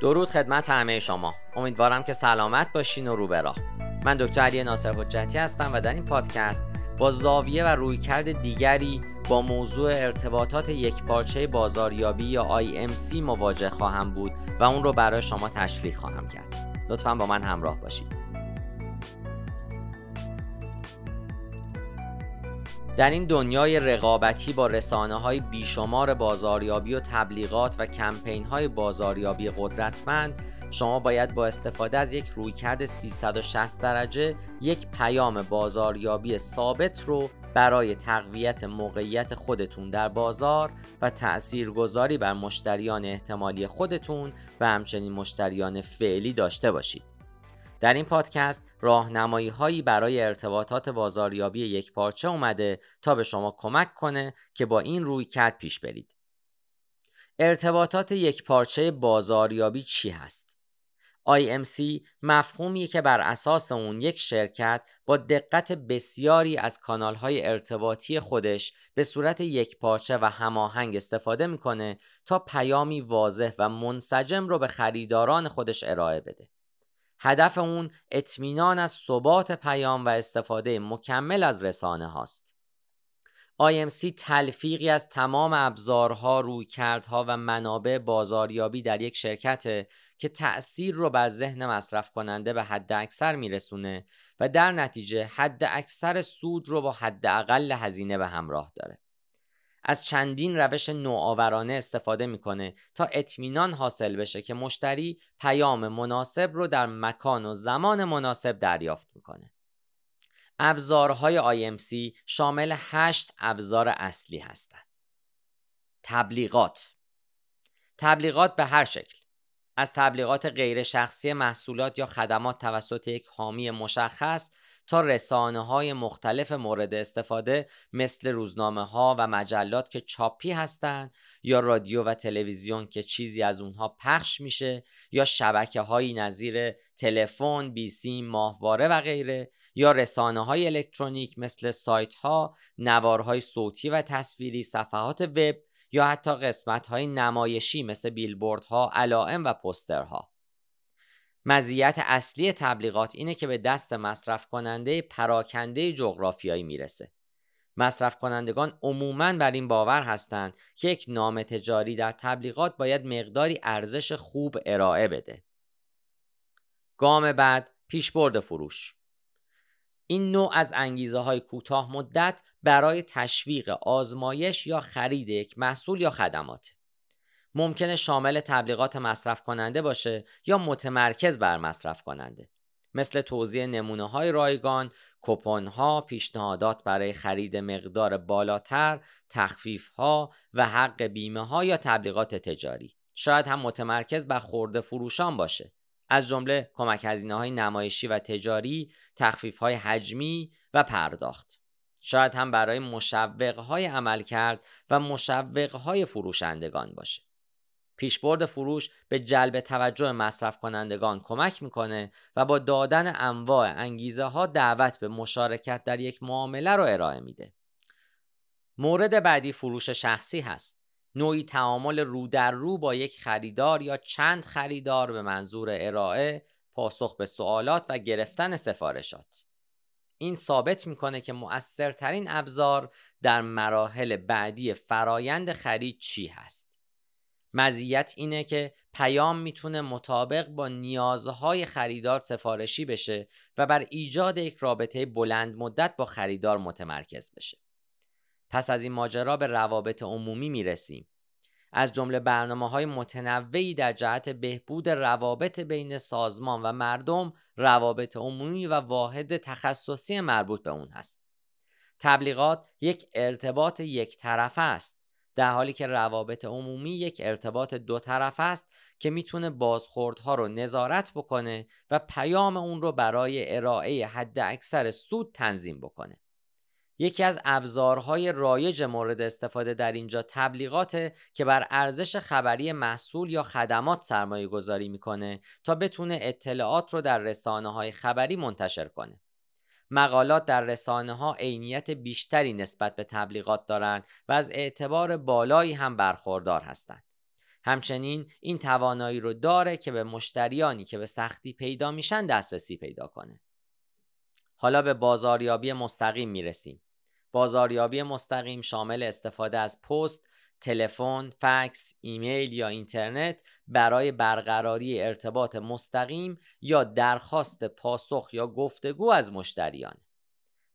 درود خدمت همه شما. امیدوارم که سلامت باشین و رو من دکتر علی ناصر حجتی هستم و در این پادکست با زاویه و رویکرد دیگری با موضوع ارتباطات یک پارچه بازاریابی یا IMC مواجه خواهم بود و اون رو برای شما تشریح خواهم کرد. لطفا با من همراه باشید. در این دنیای رقابتی با رسانه های بیشمار بازاریابی و تبلیغات و کمپین های بازاریابی قدرتمند شما باید با استفاده از یک رویکرد 360 درجه یک پیام بازاریابی ثابت رو برای تقویت موقعیت خودتون در بازار و تأثیرگذاری بر مشتریان احتمالی خودتون و همچنین مشتریان فعلی داشته باشید. در این پادکست راهنمایی هایی برای ارتباطات بازاریابی یک پارچه اومده تا به شما کمک کنه که با این روی کرد پیش برید. ارتباطات یک پارچه بازاریابی چی هست؟ IMC مفهومیه که بر اساس اون یک شرکت با دقت بسیاری از های ارتباطی خودش به صورت یک پارچه و هماهنگ استفاده می‌کنه تا پیامی واضح و منسجم رو به خریداران خودش ارائه بده. هدف اون اطمینان از ثبات پیام و استفاده مکمل از رسانه هاست. IMC تلفیقی از تمام ابزارها، رویکردها و منابع بازاریابی در یک شرکت که تأثیر رو بر ذهن مصرف کننده به حد اکثر میرسونه و در نتیجه حد اکثر سود رو با حد اقل هزینه به همراه داره. از چندین روش نوآورانه استفاده می‌کنه تا اطمینان حاصل بشه که مشتری پیام مناسب رو در مکان و زمان مناسب دریافت می‌کنه. ابزارهای IMC شامل هشت ابزار اصلی هستند. تبلیغات تبلیغات به هر شکل از تبلیغات غیر شخصی محصولات یا خدمات توسط یک حامی مشخص تا رسانه های مختلف مورد استفاده مثل روزنامه ها و مجلات که چاپی هستند یا رادیو و تلویزیون که چیزی از اونها پخش میشه یا شبکه های نظیر تلفن، بیسیم، ماهواره و غیره یا رسانه های الکترونیک مثل سایت ها، نوارهای صوتی و تصویری، صفحات وب یا حتی قسمت های نمایشی مثل بیلبوردها، علائم و پسترها. مزیت اصلی تبلیغات اینه که به دست مصرف کننده پراکنده جغرافیایی می‌رسه. مصرف کنندگان عموماً بر این باور هستند که یک نام تجاری در تبلیغات باید مقداری ارزش خوب ارائه بده. گام بعد پیشبرد فروش این نوع از انگیزه های کوتاه مدت برای تشویق آزمایش یا خرید یک محصول یا خدمات ممکنه شامل تبلیغات مصرف کننده باشه یا متمرکز بر مصرف کننده مثل توضیح نمونه های رایگان، کپون ها، پیشنهادات برای خرید مقدار بالاتر، تخفیف ها و حق بیمه ها یا تبلیغات تجاری. شاید هم متمرکز بر خورده فروشان باشه. از جمله کمک هزینه های نمایشی و تجاری، تخفیف های حجمی و پرداخت. شاید هم برای مشوق های عمل کرد و مشوق های فروشندگان باشه. پیشبرد فروش به جلب توجه مصرف کنندگان کمک می‌کنه و با دادن انواع انگیزه ها دعوت به مشارکت در یک معامله رو ارائه میده. مورد بعدی فروش شخصی هست. نوعی تعامل رو در رو با یک خریدار یا چند خریدار به منظور ارائه، پاسخ به سوالات و گرفتن سفارشات. این ثابت می‌کنه که مؤثرترین ابزار در مراحل بعدی فرایند خرید چی هست. مزیت اینه که پیام می‌تونه مطابق با نیازهای خریدار سفارشی بشه و بر ایجاد یک رابطه بلند مدت با خریدار متمرکز بشه. پس از این ماجرا به روابط عمومی می‌رسیم. از جمله برنامه های متنوعی در جهت بهبود روابط بین سازمان و مردم روابط عمومی و واحد تخصصی مربوط به اون هست. تبلیغات یک ارتباط یک طرفه است در حالی که روابط عمومی یک ارتباط دو طرف است که می‌تونه بازخوردها رو نظارت بکنه و پیام اون رو برای ارائه حد اکثر سود تنظیم بکنه. یکی از ابزارهای رایج مورد استفاده در اینجا تبلیغات که بر ارزش خبری محصول یا خدمات سرمایه گذاری می‌کنه تا بتونه اطلاعات رو در رسانه های خبری منتشر کنه. مقالات در رسانه ها عینیت بیشتری نسبت به تبلیغات دارند و از اعتبار بالایی هم برخوردار هستند. همچنین این توانایی رو داره که به مشتریانی که به سختی پیدا میشن دسترسی پیدا کنه. حالا به بازاریابی مستقیم می‌رسیم. بازاریابی مستقیم شامل استفاده از پست، تلفن، فکس، ایمیل یا اینترنت برای برقراری ارتباط مستقیم یا درخواست پاسخ یا گفتگو از مشتریان.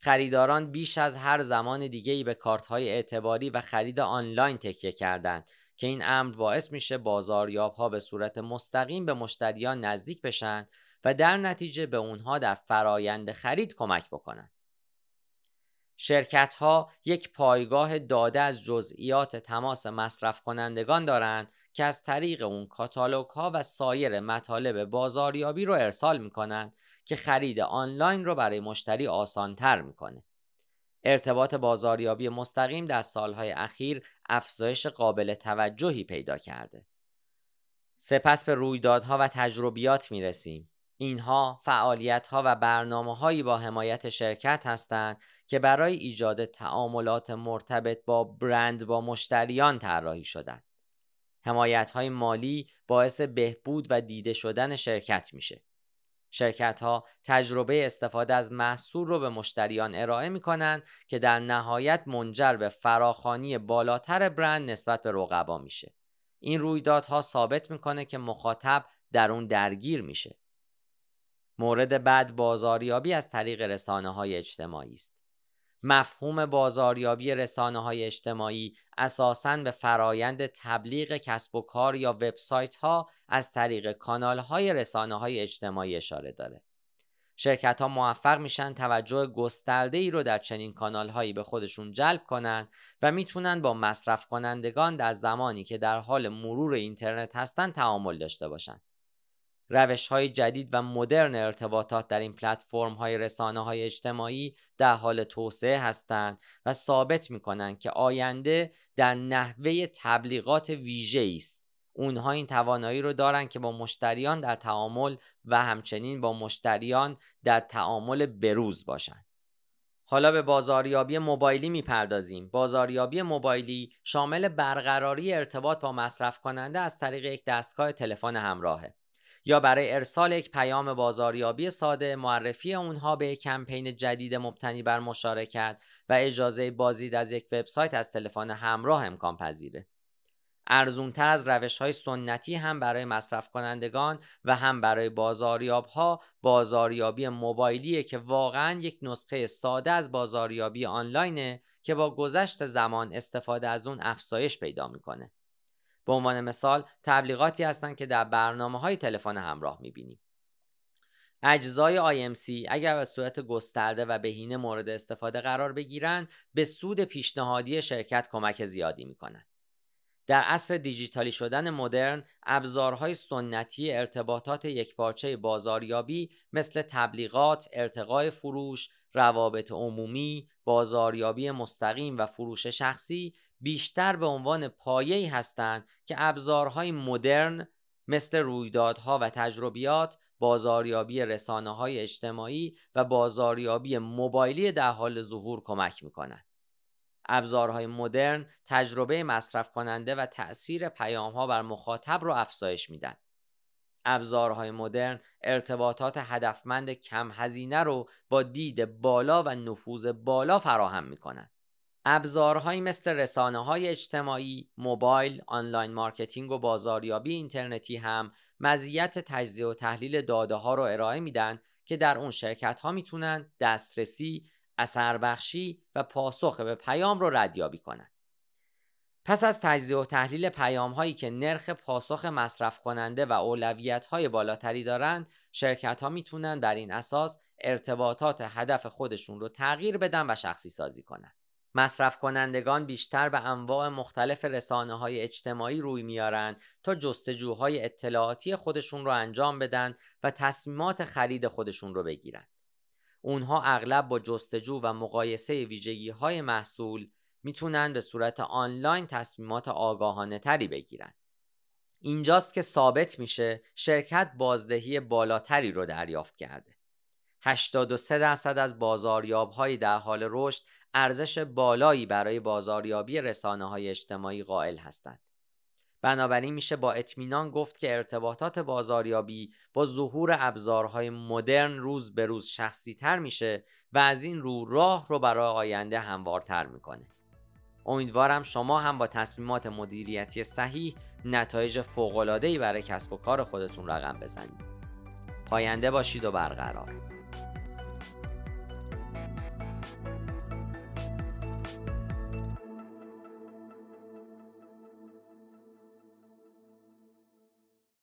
خریداران بیش از هر زمان دیگه ای به کارت های اعتباری و خرید آنلاین تکیه کردند که این امر باعث میشه بازاریاب ها به صورت مستقیم به مشتریان نزدیک بشن و در نتیجه به اونها در فرایند خرید کمک بکنن. شرکت ها یک پایگاه داده از جزئیات تماس مصرف کنندگان دارند که از طریق اون کاتالوگ ها و سایر مطالب بازاریابی رو ارسال می‌کنن که خرید آنلاین رو برای مشتری آسان تر می‌کنه. ارتباط بازاریابی مستقیم در سالهای اخیر افزایش قابل توجهی پیدا کرده. سپس به رویدادها و تجربیات می رسیم. اینها فعالیت ها و برنامه هایی با حمایت شرکت هستند که برای ایجاد تعاملات مرتبط با برند با مشتریان طراحی شدند. حمایت های مالی باعث بهبود و دیده شدن شرکت میشه. شرکت ها تجربه استفاده از محصول رو به مشتریان ارائه می کنند که در نهایت منجر به فراخانی بالاتر برند نسبت به رقبا میشه. این رویدادها ثابت می‌کنه که مخاطب در اون درگیر میشه. مورد بعد بازاریابی از طریق رسانه های اجتماعی است. مفهوم بازاریابی رسانه های اجتماعی اساساً به فرایند تبلیغ کسب و کار یا وبسایت ها از طریق کانال های رسانه های اجتماعی اشاره داره. شرکت ها موفق میشن توجه گسترده ای رو در چنین کانال هایی به خودشون جلب کنن و می‌تونن با مصرف کنندگان در زمانی که در حال مرور اینترنت هستن تعامل داشته باشند. روش های جدید و مدرن ارتباطات در این پلتفرم های رسانه های اجتماعی در حال توسعه هستند و ثابت می کنند که آینده در نحوه تبلیغات ویژه است. اونها این توانایی رو دارن که با مشتریان در تعامل و همچنین با مشتریان در تعامل بروز باشند. حالا به بازاریابی موبایلی می‌پردازیم. بازاریابی موبایلی شامل برقراری ارتباط با مصرف کننده از طریق یک دستگاه تلفن همراهه. یا برای ارسال یک پیام بازاریابی ساده معرفی اونها به یک کمپین جدید مبتنی بر مشارکت و اجازه بازدید از یک وبسایت از تلفن همراه امکان پذیره. ارزونتر از روش های سنتی هم برای مصرف کنندگان و هم برای بازاریاب ها بازاریابی موبایلیه که واقعا یک نسخه ساده از بازاریابی آنلاینه که با گذشت زمان استفاده از اون افزایش پیدا می‌کنه. به عنوان مثال تبلیغاتی هستند که در برنامه های تلفن همراه می‌بینیم. اجزای IMC اگر به صورت گسترده و بهینه مورد استفاده قرار بگیرند به سود پیشنهادی شرکت کمک زیادی می‌کنند. در عصر دیجیتالی شدن مدرن ابزارهای سنتی ارتباطات یکپارچه بازاریابی مثل تبلیغات، ارتقای فروش، روابط عمومی، بازاریابی مستقیم و فروش شخصی بیشتر به عنوان پایه‌ای هستند که ابزارهای مدرن مثل رویدادها و تجربیات، بازاریابی رسانه های اجتماعی و بازاریابی موبایلی در حال ظهور کمک می‌کنند. ابزارهای مدرن تجربه مصرف کننده و تأثیر پیام ها بر مخاطب را افزایش میدن. ابزارهای مدرن ارتباطات هدفمند کم هزینه رو با دید بالا و نفوذ بالا فراهم می‌کنند. ابزارهایی مثل رسانه های اجتماعی، موبایل، online marketing و بازاریابی اینترنتی هم مزیت تجزیه و تحلیل داده ها رو ارائه میدن که در اون شرکت ها می‌تونن دسترسی، اثر بخشی و پاسخ به پیام رو ردیابی کنند. پس از تجزیه و تحلیل پیام هایی که نرخ پاسخ مصرف کننده و اولویت های بالاتری دارند، شرکت ها می‌تونن در این اساس ارتباطات هدف خودشون رو تغییر بدن و شخصی سازی کنند. مصرف کنندگان بیشتر به انواع مختلف رسانه های اجتماعی روی میارن تا جستجوهای اطلاعاتی خودشون رو انجام بدن و تصمیمات خرید خودشون رو بگیرن. اونها اغلب با جستجو و مقایسه ویژگی های محصول می‌تونن به صورت آنلاین تصمیمات آگاهانه تری بگیرن. اینجاست که ثابت میشه شرکت بازدهی بالاتری رو دریافت کرده. 83 درصد از بازاریاب های در حال رشد ارزش بالایی برای بازاریابی رسانه های اجتماعی قائل هستند. بنابراین میشه با اطمینان گفت که ارتباطات بازاریابی با ظهور ابزارهای مدرن روز به روز شخصی تر میشه و از این رو راه رو برای آینده هموارتر می‌کنه. امیدوارم شما هم با تصمیمات مدیریتی صحیح نتایج فوق‌العاده‌ای برای کسب و کار خودتون رقم بزنید. پاینده باشید و برقرار.